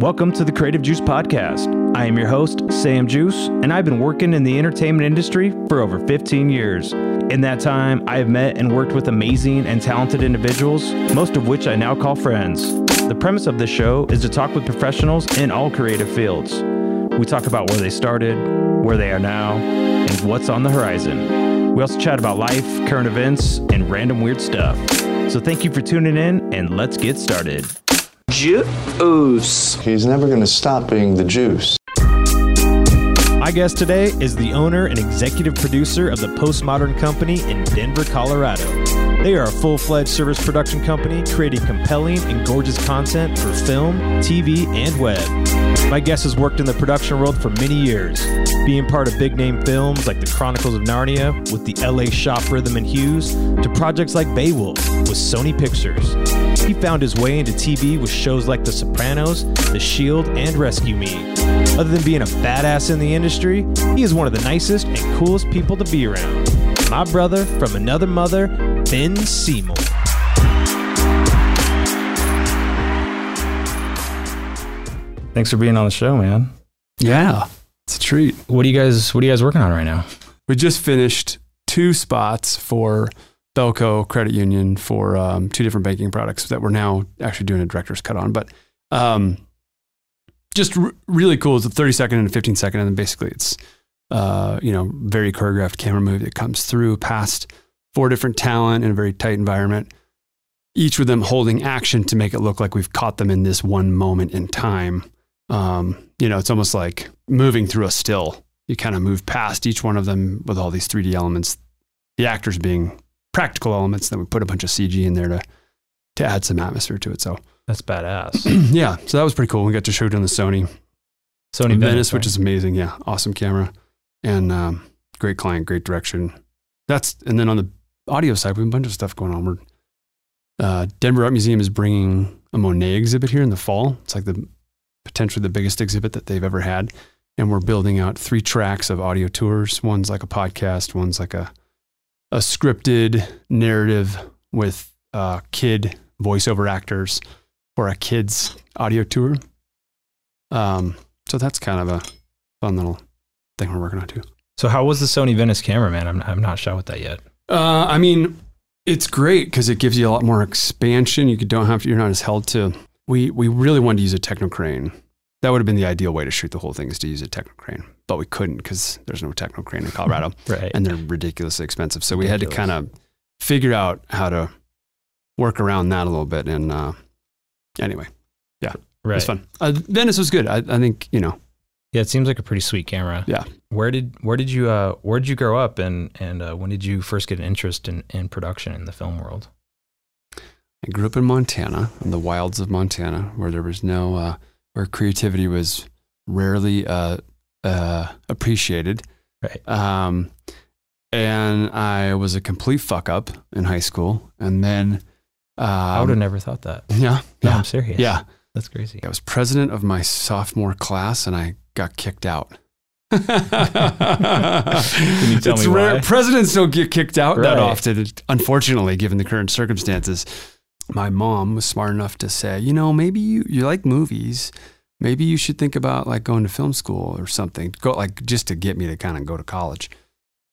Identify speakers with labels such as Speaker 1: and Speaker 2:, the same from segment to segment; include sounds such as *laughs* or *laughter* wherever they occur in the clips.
Speaker 1: Welcome to the Creative Joos Podcast. I am your host, Sam Joos, and I've been working in the entertainment industry for over 15 years. In that time, I have met and worked with amazing and talented individuals, most of which I now call friends. The premise of this show is to talk with professionals in all creative fields. We talk about where they started, where they are now, and what's on the horizon. We also chat about life, current events, and random weird stuff. So thank you for tuning in, and let's get started.
Speaker 2: Juice.
Speaker 3: He's never going to stop being the juice.
Speaker 1: My guest today is the owner and executive producer of the Postmodern Company in Denver, Colorado. They are a full fledged service production company creating compelling and gorgeous content for film, TV, and web. My guest has worked in the production world for many years, being part of big name films like The Chronicles of Narnia with the LA shop Rhythm and Hues to projects like Beowulf with Sony Pictures. He found his way into TV with shows like The Sopranos, The Shield, and Rescue Me. Other than being a badass in the industry, he is one of the nicest and coolest people to be around. My brother from another mother, Ben Seymour. Thanks for being on the show, man.
Speaker 4: Yeah, it's a treat.
Speaker 1: What are you guys What are you guys working on right now?
Speaker 4: We just finished two spots for Bellco Credit Union for um, two different banking products that we're now actually doing a director's cut on. But um, just r- really cool. It's a 30 second and a 15 second. And then basically it's, uh, you know, very choreographed camera move that comes through past four different talent in a very tight environment. Each with them holding action to make it look like we've caught them in this one moment in time. Um, you know, it's almost like moving through a still. You kind of move past each one of them with all these 3D elements, the actors being practical elements. Then we put a bunch of CG in there to, to add some atmosphere to it. So *clears throat*
Speaker 1: That's badass.
Speaker 4: yeah, so that was pretty cool. We got to show it on the Sony
Speaker 1: Sony
Speaker 4: Venice, which
Speaker 1: right?
Speaker 4: is amazing. Yeah, awesome camera and um, great client, great direction. That's and then on the audio side, we have a bunch of stuff going on. We're uh, Denver Art Museum is bringing a Monet exhibit here in the fall. It's like the potentially the biggest exhibit that they've ever had, and we're building out three tracks of audio tours. One's like a podcast. One's like a a scripted narrative with uh, kid voiceover actors for a kids audio tour. Um, so that's kind of a fun little thing we're working on too.
Speaker 1: So how was the Sony Venice camera, man? I'm I'm not shot with that yet.
Speaker 4: Uh, I mean, it's great because it gives you a lot more expansion. You don't have to, you're not as held to. We we really wanted to use a techno crane. That would have been the ideal way to shoot the whole thing is to use a techno crane, but we couldn't because there's no techno crane in Colorado *laughs*
Speaker 1: Right.
Speaker 4: and they're ridiculously expensive. So we had to kind of figure out how to work around that a little bit. And uh, anyway, it
Speaker 1: right.
Speaker 4: was fun. Uh, Venice was good. I, I think you know
Speaker 1: Yeah, it seems like a pretty sweet camera.
Speaker 4: Yeah.
Speaker 1: Where did where did you uh where did you grow up and and uh, when did you first get an interest in in production in the film world?
Speaker 4: I grew up in Montana, in the wilds of Montana, where there was no, uh, where creativity was rarely uh, uh, appreciated.
Speaker 1: Right.
Speaker 4: Um, and I was a complete fuck up in high school, and then um,
Speaker 1: I would have never thought that.
Speaker 4: Yeah,
Speaker 1: No,
Speaker 4: yeah,
Speaker 1: I'm serious.
Speaker 4: yeah.
Speaker 1: That's crazy.
Speaker 4: I was president of my sophomore class, and I got kicked out. *laughs*
Speaker 1: Can you tell
Speaker 4: it's
Speaker 1: me
Speaker 4: rare.
Speaker 1: why?
Speaker 4: Presidents don't get kicked out that often, unfortunately, given the current circumstances. My mom was smart enough to say, you know, maybe you, you like movies. Maybe you should think about like going to film school or something. Go like just to get me to kind of go to college.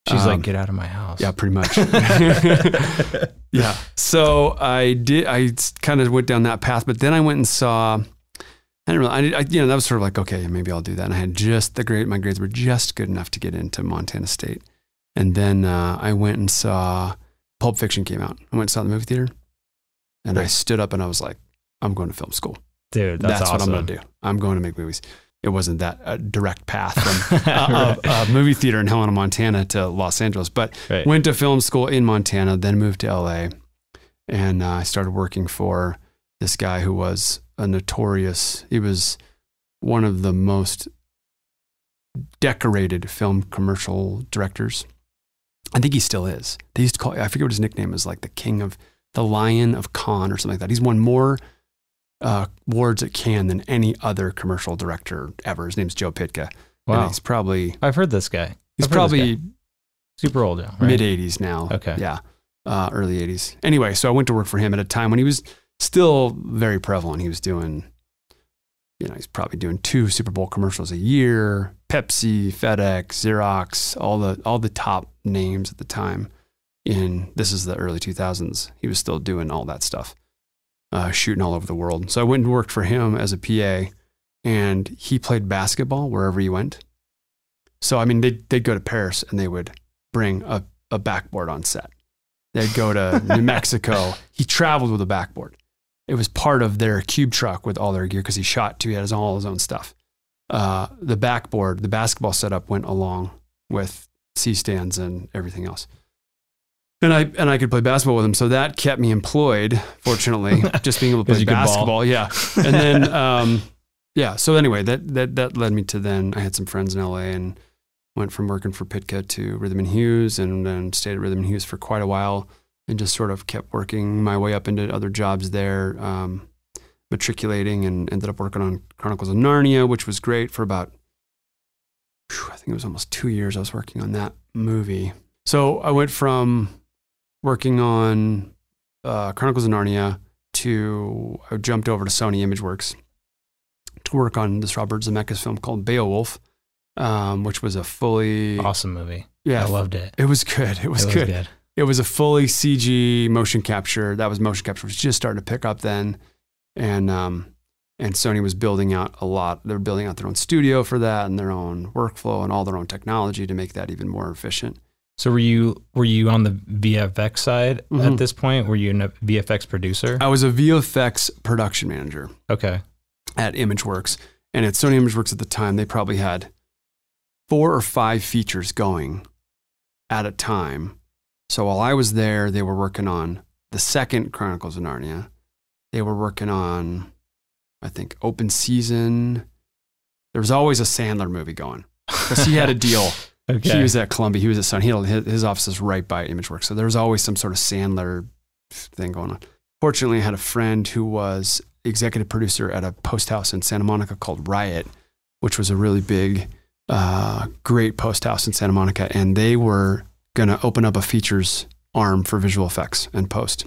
Speaker 1: She's
Speaker 4: Um,
Speaker 1: like, get out of my house.
Speaker 4: Yeah, pretty much. *laughs* *laughs* yeah. So I did. I kind of went down that path, but then I went and saw. I didn't really. I, I you know that was sort of like okay, maybe I'll do that. And I had just the grade. My grades were just good enough to get into Montana State. And then uh, I went and saw Pulp Fiction came out. I went and saw the movie theater, and I stood up and I was like, I'm going to film school.
Speaker 1: Dude, that's,
Speaker 4: That's, what I'm going to do. I'm going to make movies. It wasn't that uh, direct path from *laughs* uh, a, a movie theater in Helena, Montana to Los Angeles, but
Speaker 1: Right.
Speaker 4: went to film school in Montana, then moved to LA, and uh, I started working for this guy who was a notorious. He was one of the most decorated film commercial directors. I think he still is. They used to call. I forget what his nickname is, like the King of the Lion of Cannes or something like that. He's won more uh, awards at Cannes than any other commercial director ever. His name's Joe Pytka. And
Speaker 1: Wow.
Speaker 4: he's probably
Speaker 1: I've heard this guy.
Speaker 4: he's
Speaker 1: I've
Speaker 4: probably
Speaker 1: guy. super old now. Right?
Speaker 4: mid 80s now.
Speaker 1: Okay.
Speaker 4: Yeah. Uh, early 80s. Anyway, so I went to work for him at a time when he was still very prevalent. He was doing, you know, he's probably doing two Super Bowl commercials a year. Pepsi, FedEx, Xerox, all the all the top names at the time. In this is the early 2000s, he was still doing all that stuff, uh, shooting all over the world. So I went and worked for him as a PA, and he played basketball wherever he went. So I mean, they'd, they'd go to Paris and they would bring a, a backboard on set. They'd go to *laughs* New Mexico. He traveled with a backboard. It was part of their cube truck with all their gear because he shot too. He had his, all his own stuff. Uh, the backboard, the basketball setup went along with C stands and everything else. And I and I could play basketball with him, so that kept me employed. Fortunately, *laughs* just being able to play
Speaker 1: you could ball.
Speaker 4: basketball, yeah. *laughs* And then, um, yeah. So anyway, that that that led me to then I had some friends in LA and went from working for Pytka to Rhythm and Hues, and then stayed at Rhythm and Hues for quite a while, and just sort of kept working my way up into other jobs there, um, matriculating, and ended up working on Chronicles of Narnia, which was great for about I think it was almost two years. I was working on that movie. So I went from working on uh, Chronicles of Narnia to I jumped over to Sony ImageWorks to work on this Robert Zemeckis film called Beowulf, um, which was a fully
Speaker 1: Awesome movie.
Speaker 4: yeah
Speaker 1: I loved it.
Speaker 4: it was good. It was,
Speaker 1: it was
Speaker 4: good.
Speaker 1: good.
Speaker 4: It was a fully CG motion capture. That was motion capture. Was just starting to pick up then, and um, and Sony was building out a lot. They were building out their own studio for that and their own workflow and all their own technology to make that even more efficient.
Speaker 1: So were you were you on the VFX side
Speaker 4: Mhm.
Speaker 1: at this point? Were you a VFX producer?
Speaker 4: I was a VFX production manager
Speaker 1: Okay.
Speaker 4: at ImageWorks, and at Sony ImageWorks at the time, they probably had four or five features going at a time. So while I was there, they were working on the second Chronicles of Narnia. They were working on, I think, Open Season. There was always a Sandler movie going because he had a *laughs* deal.
Speaker 1: Okay.
Speaker 4: He was at Columbia. He was at Sun. He had, his, his office is right by ImageWorks. So there was always some sort of Sandler thing going on. Fortunately, I had a friend who was executive producer at a post house in Santa Monica called Riot, which was a really big, uh, great post house in Santa Monica. And they were going to open up a features arm for visual effects and post.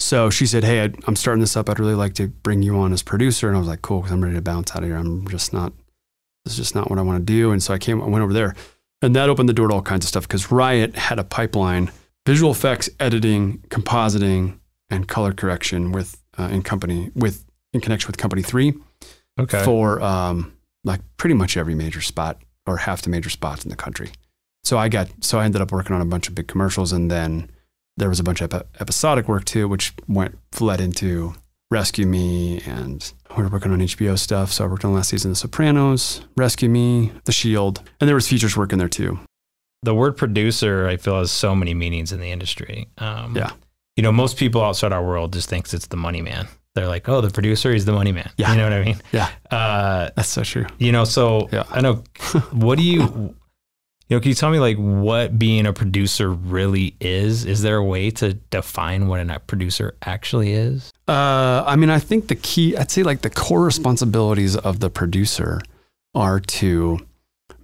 Speaker 4: So she said, Hey, I'd- I'm starting this up. I'd really like to bring you on as producer. And I was like, Cool, because I'm ready to bounce out of here. I'm just not, this is just not what I want to do. And so I came, I went over there. And that opened the door to all kinds of stuff because Riot had a pipeline, visual effects, editing, compositing, and color correction with uh, in company with in connection with Company Three
Speaker 1: okay.
Speaker 4: for um, like pretty much every major spot or half the major spots in the country. So I got so I ended up working on a bunch of big commercials, and then there was a bunch of epi- episodic work too, which went fled into Rescue Me, and we were working on HBO stuff. So I worked on last season of The Sopranos, Rescue Me, The Shield, and there was features work in there too.
Speaker 1: the word producer, I feel, has so many meanings in the industry. Um,
Speaker 4: Yeah.
Speaker 1: You know, most people outside our world just thinks it's the money man. They're like, oh, the producer, is the money man.
Speaker 4: Yeah.
Speaker 1: You know what I mean?
Speaker 4: Yeah.
Speaker 1: Uh,
Speaker 4: That's so true.
Speaker 1: you know, so
Speaker 4: Yeah.
Speaker 1: I know, *laughs* what do you, you know, can you tell me like what being a producer really is? Is there a way to define what a producer actually is?
Speaker 4: Uh, I mean, I think the key, I'd say like the core responsibilities of the producer are to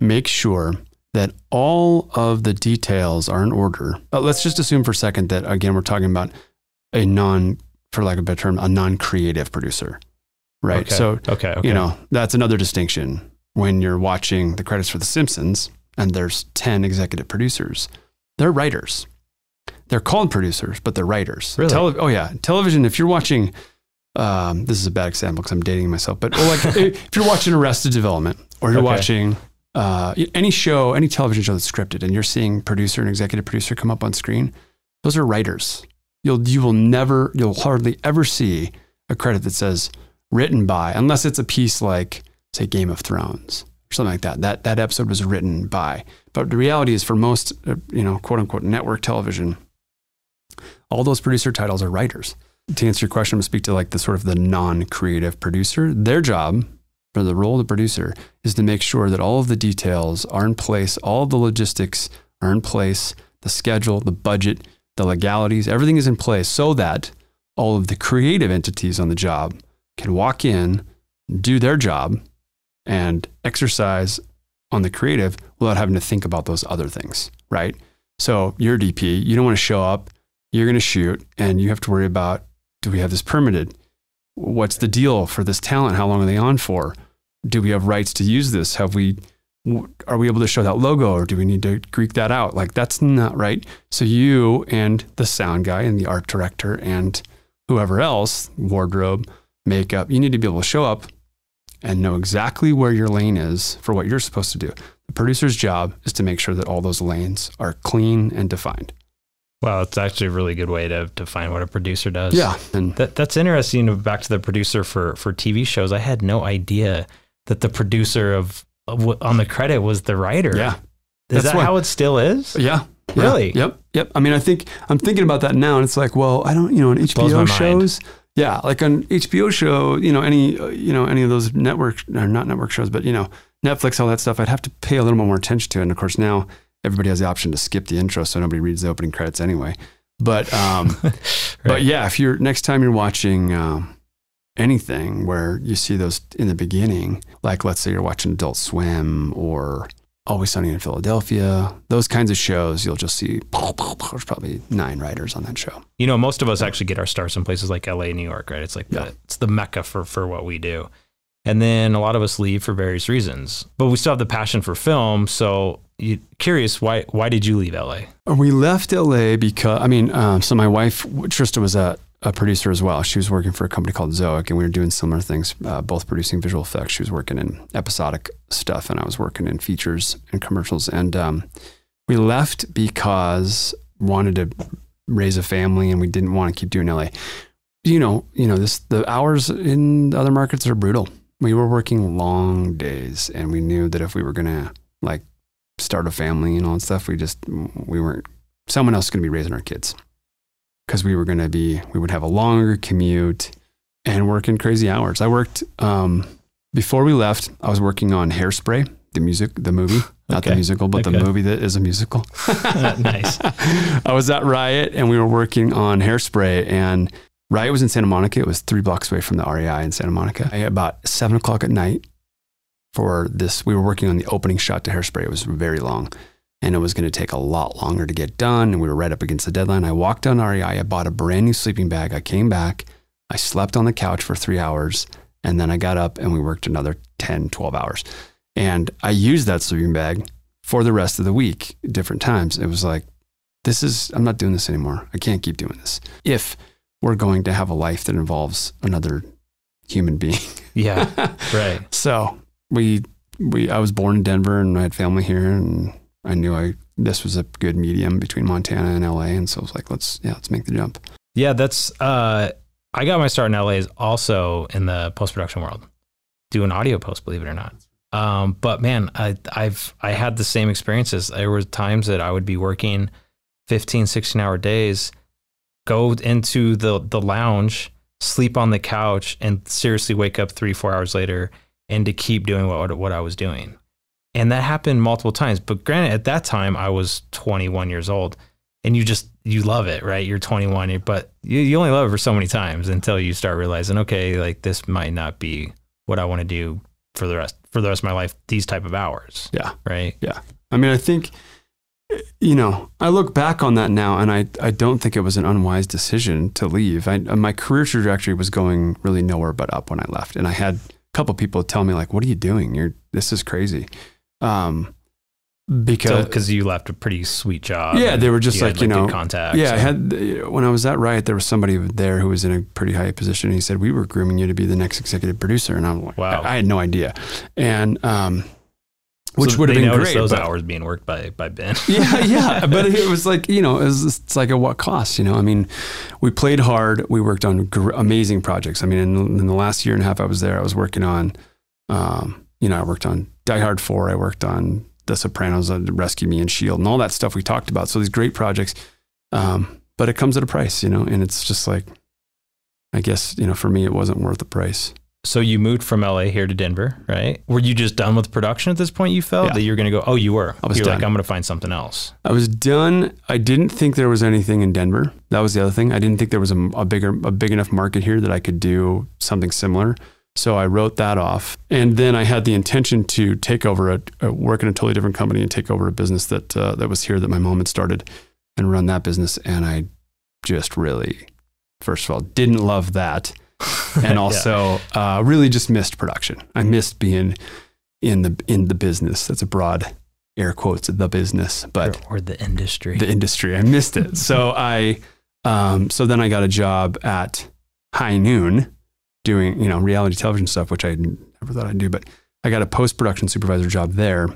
Speaker 4: make sure that all of the details are in order. Uh, let's just assume for a second that, again, we're talking about a non, for lack of a better term, a non creative producer, right?
Speaker 1: Okay.
Speaker 4: So,
Speaker 1: okay. Okay.
Speaker 4: you know, that's another distinction when you're watching the credits for The Simpsons and there's 10 executive producers. They're writers. They're called producers, but they're writers.
Speaker 1: Really?
Speaker 4: Tele- oh, yeah. Television, if you're watching, um, this is a bad example because I'm dating myself, but oh, like *laughs* if you're watching Arrested Development or you're
Speaker 1: Okay.
Speaker 4: watching uh, any show, any television show that's scripted and you're seeing producer and executive producer come up on screen, those are writers. You'll, you will never, you'll hardly ever see a credit that says written by, unless it's a piece like, say, Game of Thrones or something like that. That that episode was written by. But the reality is, for most, uh, you know, quote unquote, network television, all those producer titles are writers. To answer your question, to speak to like the sort of the non-creative producer. Their job, for the role of the producer, is to make sure that all of the details are in place, all the logistics are in place, the schedule, the budget, the legalities, everything is in place so that all of the creative entities on the job can walk in, do their job, and exercise on the creative without having to think about those other things, right? So you're a DP, you don't want to show up, you're going to shoot, and you have to worry about do we have this permitted? what's the deal for this talent? How long are they on for? Do we have rights to use this? Have we are we able to show that logo or do we need to Greek that out? Like that's not right. So you and the sound guy and the art director and whoever else, wardrobe, makeup, you need to be able to show up and know exactly where your lane is for what you're supposed to do. The producer's job is to make sure that all those lanes are clean and defined.
Speaker 1: Wow, it's actually a really good way to define what a producer does.
Speaker 4: Yeah. And
Speaker 1: That, that's interesting. Back to the producer for for TV shows, I had no idea that the producer of, of on the credit was the writer.
Speaker 4: yeah.
Speaker 1: is
Speaker 4: that's
Speaker 1: that
Speaker 4: why-
Speaker 1: how it still is?
Speaker 4: Yeah. yeah,
Speaker 1: Really?
Speaker 4: Yep. Yep. I mean, I think I'm thinking about that now, and it's like, well, I don't, you know,
Speaker 1: my
Speaker 4: HBO
Speaker 1: mind.
Speaker 4: Yeah, like on HBO show, you know, any, uh, you know, any of those network, or not network shows, but you know, Netflix, all that stuff, I'd have to pay a little more attention to. it. And of course, now everybody has the option to skip the intro, so nobody reads the opening credits anyway. But, um, *laughs* but yeah, if you're next time you're watching um, anything where you see those in the beginning, like let's say you're watching Adult Swim or Always Sunny in Philadelphia, those kinds of shows, you'll just see there's probably nine writers on that show.
Speaker 1: You know, most of us actually get our starts in places like LA, New York, right? It's like
Speaker 4: Yeah.
Speaker 1: the, it's the mecca for for what we do. And then a lot of us leave for various reasons, but we still have the passion for film. So, you, curious, why why did you leave LA?
Speaker 4: We left LA because, I mean, um, so my wife, Trista, was a, a producer as well. She was working for a company called Zoic, and we were doing similar things, uh, both producing visual effects. She was working in episodic stuff, and I was working in features and commercials. And um, we left because wanted to raise a family, and we didn't want to keep doing LA. You know, you know, this the hours in other markets are brutal. We were working long days, and we knew that if we were gonna like start a family and all that stuff, we just we weren't someone else is to be raising our kids because we were going to be we would have a longer commute and work in crazy hours. I worked um, before we left. I was working on Hairspray, the music, the movie, not the musical, but
Speaker 1: Okay.
Speaker 4: the movie that is a musical. *laughs*
Speaker 1: nice. *laughs*
Speaker 4: I was at Riot and we were working on Hairspray and Riot was in Santa Monica. It was three blocks away from the REI in Santa Monica. About seven o'clock at night for this, we were working on the opening shot to Hairspray. It was very long and it was going to take a lot longer to get done. And we were right up against the deadline. I walked down REI. I bought a brand new sleeping bag. I came back. I slept on the couch for three hours and then I got up and we worked another 10, 12 hours. And I used that sleeping bag for the rest of the week, different times. It was like, this is, I'm not doing this anymore. I can't keep doing this. If we're going to have a life that involves another human being.
Speaker 1: Yeah, *laughs* right.
Speaker 4: So we, we, I was born in Denver and I had family here and I knew I, this was a good medium between Montana and LA. And so I was like, let's, yeah, let's make the jump.
Speaker 1: Yeah, that's. Uh, I got my start in LA is also in the post production world, doing audio post, believe it or not. Um, but man, I, I've I had the same experiences. There were times that I would be working 15, 16 hour days, go into the the lounge, sleep on the couch, and seriously wake up three, four hours later, and to keep doing what what I was doing. And that happened multiple times. But granted, at that time I was 21 years old and you just you love it, right? You're 21, but you, you only love it for so many times until you start realizing, okay, like this might not be what I want to do for the rest for the rest of my life. These type of hours,
Speaker 4: Yeah.
Speaker 1: right? Yeah.
Speaker 4: I mean, I think, you know, I look back on that now and I, I don't think it was an unwise decision to leave. I, my career trajectory was going really nowhere but up when I left. And I had a couple people tell me like, what are you doing? You're, this is crazy. Um, because,
Speaker 1: Because you left a pretty sweet job.
Speaker 4: Yeah, they were just
Speaker 1: had,
Speaker 4: like, you know,
Speaker 1: contacts.
Speaker 4: yeah, I had, when I was at Riot, there was somebody there who was in a pretty high position. And He said, we were grooming you to be the next executive producer. And I'm like,
Speaker 1: Wow.
Speaker 4: I, I had no idea. And, um, which
Speaker 1: So
Speaker 4: would have been great.
Speaker 1: Those
Speaker 4: but-
Speaker 1: hours being worked by by Ben. *laughs*
Speaker 4: yeah, yeah. *laughs* But it was like, you know, it was, it's like at what cost, you know? I mean, we played hard. We worked on gr- amazing projects. I mean, in, in the last year and a half I was there, I was working on, um, you know, I worked on Die Hard 4. I worked on The Sopranos, uh, Rescue Me and Shield and all that stuff we talked about. So these great projects. Um, but it comes at a price, you know, and it's just like, I guess, you know, for me, it wasn't worth the price.
Speaker 1: So you moved from LA here to Denver, right? Were you just done with production at this point? You felt
Speaker 4: Yeah.
Speaker 1: that you were going to go. Oh, you were.
Speaker 4: I was
Speaker 1: You're like. I'm going to find something else.
Speaker 4: I was done. I didn't think there was anything in Denver. That was the other thing. I didn't think there was a, a bigger, a big enough market here that I could do something similar. So I wrote that off, and then I had the intention to take over a, a work in a totally different company and take over a business that uh, that was here that my mom had started, and run that business. And I just really, first of all, didn't love that. *laughs* and also uh, really just missed production. I missed being in the in the business. That's a broad air quotes the business, but
Speaker 1: or, or the industry.
Speaker 4: the industry. I missed it. So *laughs* I, um, so then I got a job at High Noon doing, you know, reality television stuff, which I never thought I'd do, but I got a post production supervisor job there.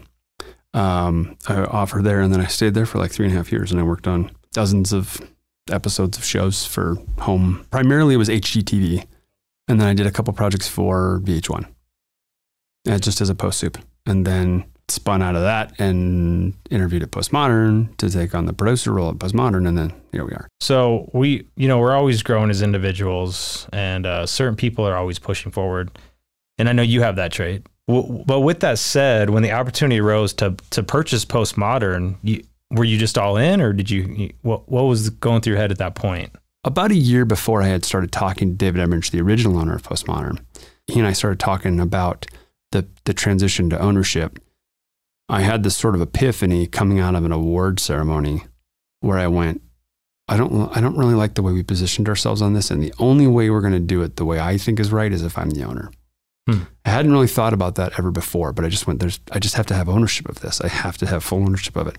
Speaker 4: Um, I there, and then I stayed there for like three and a half years, and I worked on dozens of episodes of shows for home. Primarily, it was HGTV, and then I did a couple projects for VH1, uh, just as a post soup, and then spun out of that and interviewed at Postmodern to take on the producer role at Postmodern, and then here we are.
Speaker 1: So we, you know, we're always growing as individuals, and uh, certain people are always pushing forward. And I know you have that trait. W- but with that said, when the opportunity arose to to purchase Postmodern, you, were you just all in, or did you? you- What what was going through your head at that point?
Speaker 4: About a year before I had started talking to David Emmerich, the original owner of Postmodern, he and I started talking about the the transition to ownership. I had this sort of epiphany coming out of an award ceremony where I went, I don't I don't really like the way we positioned ourselves on this, and the only way we're going to do it the way I think is right is if I'm the owner.
Speaker 1: Hmm.
Speaker 4: I hadn't really thought about that ever before, but I just went, there's I just have to have ownership of this. I have to have full ownership of it.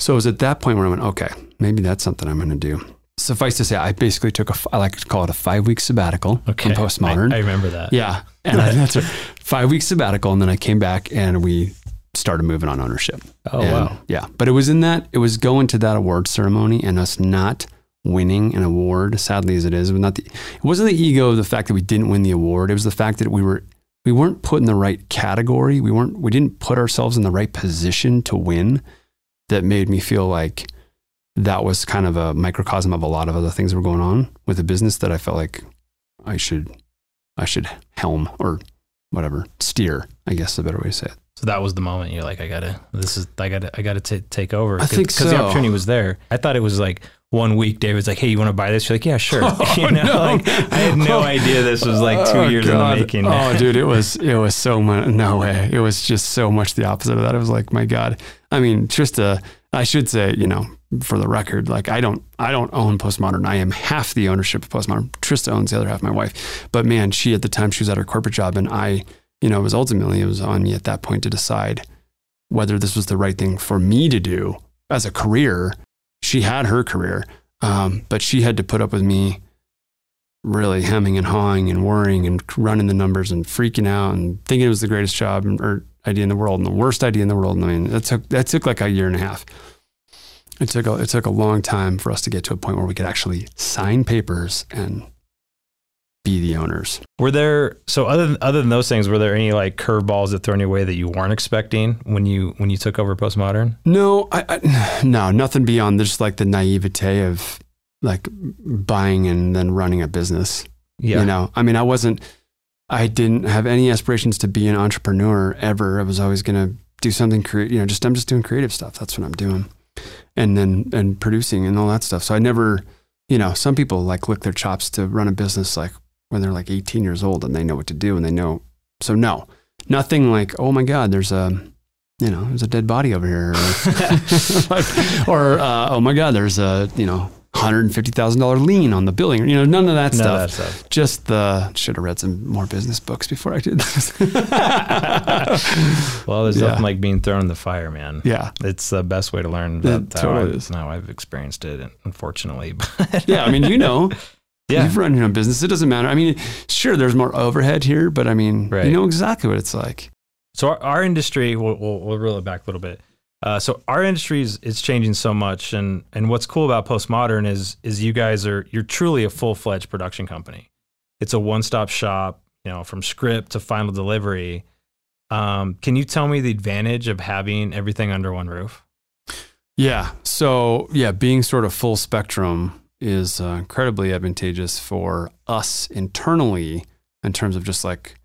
Speaker 4: So it was at that point where I went, okay, maybe that's something I'm going to do. Suffice to say, I basically took a, I like to call it a five week sabbatical
Speaker 1: Okay,
Speaker 4: from Postmodern.
Speaker 1: I, I remember that.
Speaker 4: yeah. And I, *laughs* that's a five week sabbatical. And then I came back and we started moving on ownership.
Speaker 1: Oh
Speaker 4: And,
Speaker 1: wow.
Speaker 4: Yeah. But it was in that, it was going to that award ceremony and us not winning an award, sadly as it is. It, was not the, it wasn't the ego of the fact that we didn't win the award. It was the fact that we were, we weren't put in the right category. We weren't, we didn't put ourselves in the right position to win that made me feel like that was kind of a microcosm of a lot of other things that were going on with the business that I felt like I should, I should helm or whatever, steer, I guess is a better way to say it.
Speaker 1: So that was the moment you're like, I gotta, this is, I gotta, I gotta t- take over.
Speaker 4: I think
Speaker 1: because the opportunity was there. I thought it was like one week. David's like, Hey, you want to buy this? You're like, Yeah, sure. *laughs* *laughs*
Speaker 4: Oh,
Speaker 1: you know,
Speaker 4: no.
Speaker 1: like, I had no *laughs* oh, idea this was like two
Speaker 4: Oh,
Speaker 1: years in the making.
Speaker 4: Oh, dude, it was it was so much. No way. It was just so much the opposite of that. It was like, my God. I mean, Trista. I should say, you know, for the record, like I don't I don't own Postmodern. I am half the ownership of Postmodern. Trista owns the other half. My wife. But man, she at the time she was at her corporate job, and I, you know, it was ultimately it was on me at that point to decide whether this was the right thing for me to do as a career. She had her career, um, but she had to put up with me really hemming and hawing and worrying and running the numbers and freaking out and thinking it was the greatest job or idea in the world and the worst idea in the world. And I mean, that took that took like a year and a half. It took a, it took a long time for us to get to a point where we could actually sign papers and be the owners.
Speaker 1: Were there so other than, other than those things, were there any like curveballs that thrown your way that you weren't expecting when you when you took over postmodern?
Speaker 4: No, I, I *sighs* no nothing beyond just like the naivete of like buying and then running a business.
Speaker 1: Yeah.
Speaker 4: You know, I mean, I wasn't, I didn't have any aspirations to be an entrepreneur ever. I was always going to do something creative, you know, just, I'm just doing creative stuff. That's what I'm doing. And then, and producing and all that stuff. So I never, you know, some people like lick their chops to run a business like when they're like 18 years old and they know what to do and they know. So no, nothing like, oh my God, there's a, you know, there's a dead body over here. *laughs* *laughs* Or, or uh, oh my God, there's a, you know, $150,000 lien on the building. You know, none of that
Speaker 1: None
Speaker 4: stuff
Speaker 1: of that stuff.
Speaker 4: just the should have read some more business books before I did this. *laughs*
Speaker 1: Well, there's
Speaker 4: Yeah.
Speaker 1: nothing like being thrown in the fire, man.
Speaker 4: yeah,
Speaker 1: It's the best way to learn.
Speaker 4: It
Speaker 1: That's how, I, how I've experienced it, unfortunately. But
Speaker 4: yeah. I mean, you know,
Speaker 1: yeah,
Speaker 4: you've run your own business. It doesn't matter. I mean, sure, there's more overhead here, but I mean,
Speaker 1: Right.
Speaker 4: you know exactly what it's like.
Speaker 1: So our, our industry, we'll, we'll, we'll reel it back a little bit. Uh, so our industry is, is changing so much, and and what's cool about postmodern is is you guys are you're truly a full fledged production company. It's a one stop shop, you know, from script to final delivery. Um, can you tell me the advantage of having everything under one roof?
Speaker 4: Yeah. So yeah, being sort of full spectrum is uh, incredibly advantageous for us internally in terms of just like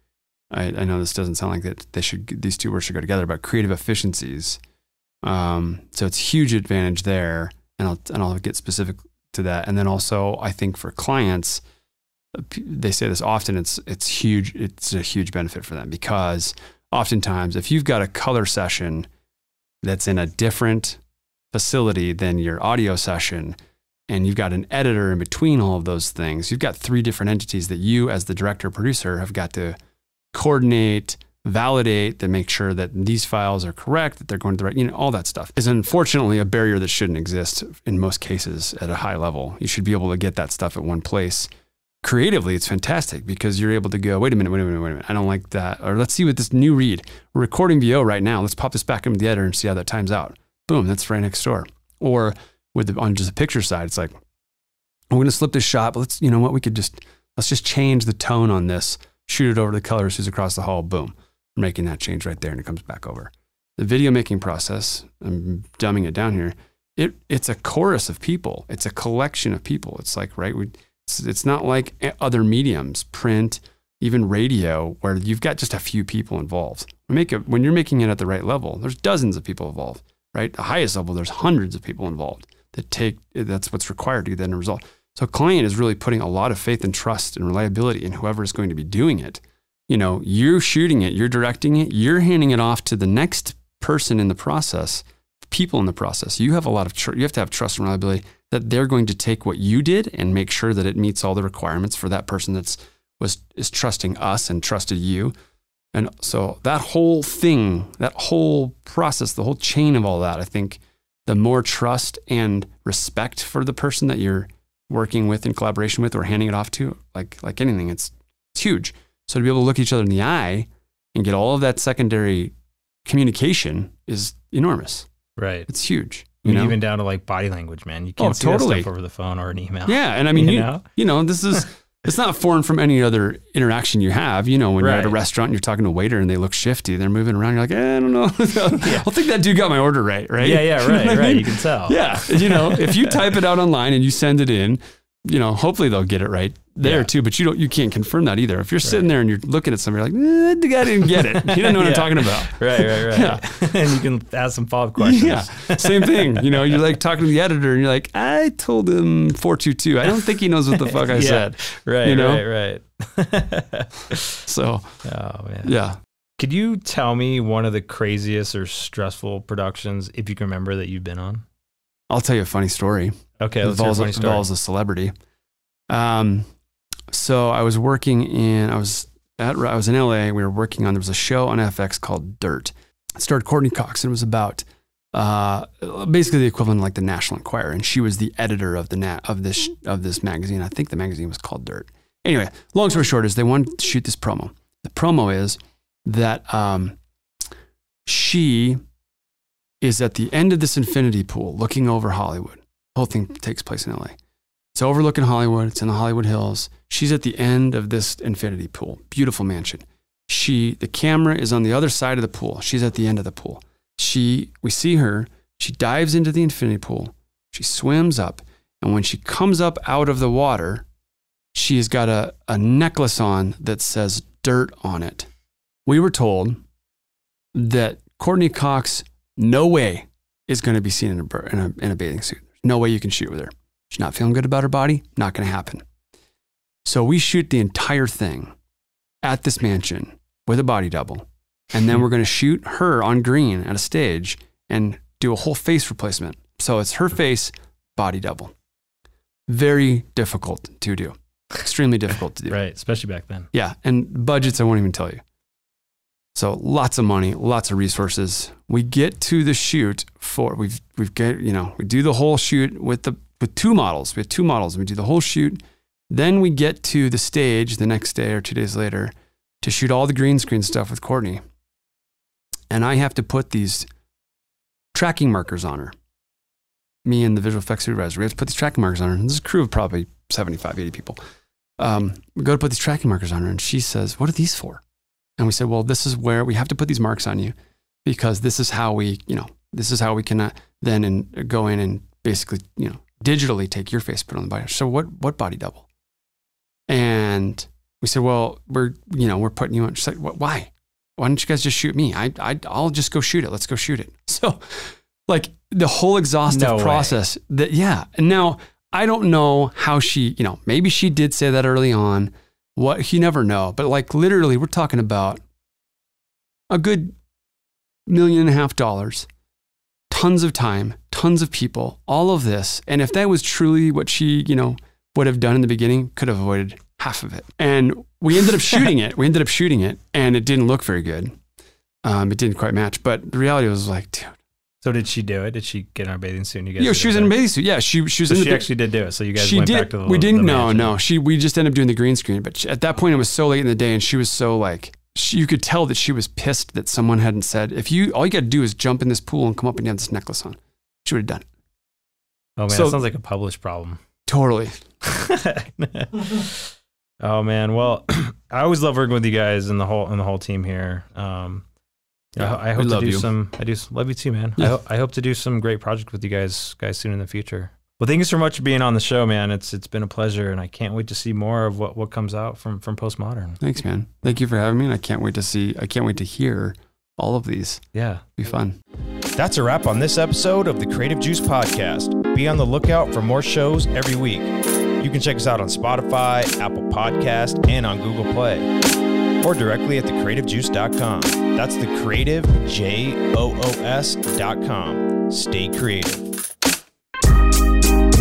Speaker 4: I, I know this doesn't sound like that they should these two words should go together, but creative efficiencies. Um, so it's huge advantage there, and I'll and I'll get specific to that. And then also, I think for clients, uh, they say this often. It's it's huge. It's a huge benefit for them because oftentimes, if you've got a color session that's in a different facility than your audio session, and you've got an editor in between all of those things. You've got three different entities that you, as the director producer, have got to coordinate, validate, to make sure that these files are correct, that they're going to the right, you know, all that stuff is unfortunately a barrier that shouldn't exist in most cases at a high level. You should be able to get that stuff at one place. Creatively, it's fantastic because you're able to go, wait a minute, wait a minute, wait a minute. I don't like that. Or let's see what this new read. We're recording VO right now. Let's pop this back into the editor and see how that times out. Boom, that's right next door. Or with the, on just the picture side, it's like, I'm going to slip this shot, but let's, you know what, we could just, let's just change the tone on this, shoot it over to the colorist who's across the hall. Boom, we're making that change right there and it comes back over. The video making process, I'm dumbing it down here. It, it's a chorus of people. It's a collection of people. It's like, right, we, it's, it's not like other mediums, print, even radio, where you've got just a few people involved. Make it, when you're making it at the right level, there's dozens of people involved, right? The highest level, there's hundreds of people involved that take, that's what's required to get end result. So client is really putting a lot of faith and trust and reliability in whoever is going to be doing it. You know, you're shooting it, you're directing it, you're handing it off to the next person in the process, people in the process. You have a lot of tr- you have to have trust and reliability that they're going to take what you did and make sure that it meets all the requirements for that person that's was is trusting us and trusted you. And so that whole thing, that whole process, the whole chain of all that, I think the more trust and respect for the person that you're working with in collaboration with or handing it off to, like like anything, it's it's huge. So to be able to look each other in the eye and get all of that secondary communication is enormous.
Speaker 1: Right.
Speaker 4: It's huge.
Speaker 1: I mean,
Speaker 4: know?
Speaker 1: even down to like body language, man. You oh, can't
Speaker 4: Oh,
Speaker 1: see
Speaker 4: totally.
Speaker 1: stuff over the phone or an email.
Speaker 4: yeah, and I *laughs* mean,
Speaker 1: You
Speaker 4: you,
Speaker 1: know?
Speaker 4: you know, this is *laughs* it's not foreign from any other interaction you have. You know, when you're at a restaurant and you're talking to a waiter and they look shifty, they're moving around. You're like, eh, I don't know. *laughs* I think that dude got my order right, right?
Speaker 1: Yeah, yeah, *laughs*
Speaker 4: You know
Speaker 1: right,
Speaker 4: I
Speaker 1: right.
Speaker 4: mean?
Speaker 1: You can tell.
Speaker 4: Yeah, you know, if you type it out online and you send it in, you know, hopefully they'll get it right there
Speaker 1: Yeah.
Speaker 4: too. But you don't, you can't confirm that either. If you're sitting there and you're looking at somebody like, eh, the guy didn't get it. He didn't know what I'm *laughs* talking about. *laughs*
Speaker 1: Right, right, right.
Speaker 4: Yeah. *laughs*
Speaker 1: and you can ask some follow up questions.
Speaker 4: Yeah, same thing. You know, you're like talking to the editor and you're like, I told him 422. I don't think he knows what the fuck I
Speaker 1: Yeah.
Speaker 4: said.
Speaker 1: Right,
Speaker 4: You know?
Speaker 1: right, right.
Speaker 4: So,
Speaker 1: oh man.
Speaker 4: yeah.
Speaker 1: Could you tell me one of the craziest or stressful productions, if you can remember, that you've been on?
Speaker 4: I'll tell you a funny story.
Speaker 1: Okay,
Speaker 4: It
Speaker 1: let's hear a funny story.
Speaker 4: involves a celebrity. Um, so I was working in, I was at, I was in LA. We were working on, there was a show on FX called Dirt. It starred Courteney Cox and it was about, uh, basically the equivalent of like the National Enquirer. And she was the editor of the nat, of this, of this magazine. I think the magazine was called Dirt. Anyway, long story short is they wanted to shoot this promo. The promo is that, um, she is at the end of this infinity pool looking over Hollywood. The whole thing takes place in LA. It's overlooking Hollywood. It's in the Hollywood Hills. She's at the end of this infinity pool. Beautiful mansion. She, the camera is on the other side of the pool. She's at the end of the pool. She, we see her. She dives into the infinity pool. She swims up. And when she comes up out of the water, she has got a, a necklace on that says dirt on it. We were told that Courteney Cox, no way, is going to be seen in a, in a, in a bathing suit. No way you can shoot with her. She's not feeling good about her body. Not going to happen. So we shoot the entire thing at this mansion with a body double. And then we're going to shoot her on green at a stage and do a whole face replacement. So it's her face, body double. Very difficult to do. Extremely difficult to do.
Speaker 1: Right, especially back then.
Speaker 4: Yeah, and budgets I won't even tell you. So lots of money, lots of resources. We get to the shoot for we've we've get you know we do the whole shoot with the with two models. We have two models. We do the whole shoot. Then we get to the stage the next day or two days later to shoot all the green screen stuff with Courteney. And I have to put these tracking markers on her. Me and the visual effects supervisor, we have to put these tracking markers on her. And this is a crew of probably 75, 80 people um, we go to put these tracking markers on her, and she says, What are these for? And we said, Well, this is where we have to put these marks on you because this is how we, you know, this is how we can then and go in and basically, you know, digitally take your face, put on the body. So what, what body double? And we said, Well, we're, you know, we're putting you on. She's like, "Wh- Why? Why don't you guys just shoot me? I, I, I'll just go shoot it. Let's go shoot it. *laughs* So, like the whole exhaustive
Speaker 1: No way.
Speaker 4: process that, yeah. And now I don't know how she, you know, maybe she did say that early on. What you never know, but like literally, we're talking about a good million and a half dollars, tons of time, tons of people, all of this. And if that was truly what she, you know, would have done in the beginning, could have avoided half of it. And we ended up *laughs* shooting it. We ended up shooting it, and it didn't look very good. Um, it didn't quite match. But the reality was like, dude.
Speaker 1: So did she do it? Did she get in our bathing suit? And you guys
Speaker 4: Yeah, she was in a bathing suit. Yeah, she she was
Speaker 1: So
Speaker 4: in
Speaker 1: she
Speaker 4: the,
Speaker 1: actually did do it. So you guys
Speaker 4: she
Speaker 1: went
Speaker 4: did.
Speaker 1: back to the
Speaker 4: we didn't.
Speaker 1: the
Speaker 4: No,
Speaker 1: mansion.
Speaker 4: no. She we just ended up doing the green screen. But she, at that point, it was so late in the day, and she was so like, she, you could tell that she was pissed that someone hadn't said, if you all you got to do is jump in this pool and come up and you have this necklace on. She would have done it.
Speaker 1: Oh man,
Speaker 4: So-
Speaker 1: that sounds like a published problem.
Speaker 4: Totally. *laughs*
Speaker 1: oh man, well, *clears throat* I always love working with you guys and the whole and the whole team here. Um,
Speaker 4: Yeah,
Speaker 1: I, I hope to
Speaker 4: love
Speaker 1: do
Speaker 4: you.
Speaker 1: some. I do love you too, man. I,
Speaker 4: Yeah.
Speaker 1: ho- I hope to do some great project with you guys, guys, soon in the future. Well, thank you so much for being on the show, man. It's it's been a pleasure, and I can't wait to see more of what what comes out from from Postmodern.
Speaker 4: Thanks, man. Thank you for having me. And I can't wait to see. I can't wait to hear all of these.
Speaker 1: Yeah.
Speaker 4: Be fun.
Speaker 2: That's a wrap on this episode of the Creative Joos Podcast. Be on the lookout for more shows every week. You can check us out on Spotify, Apple Podcast, and on Google Play. Or directly at thecreativejoos.com. That's the creative, J O O S.com. Stay creative thank you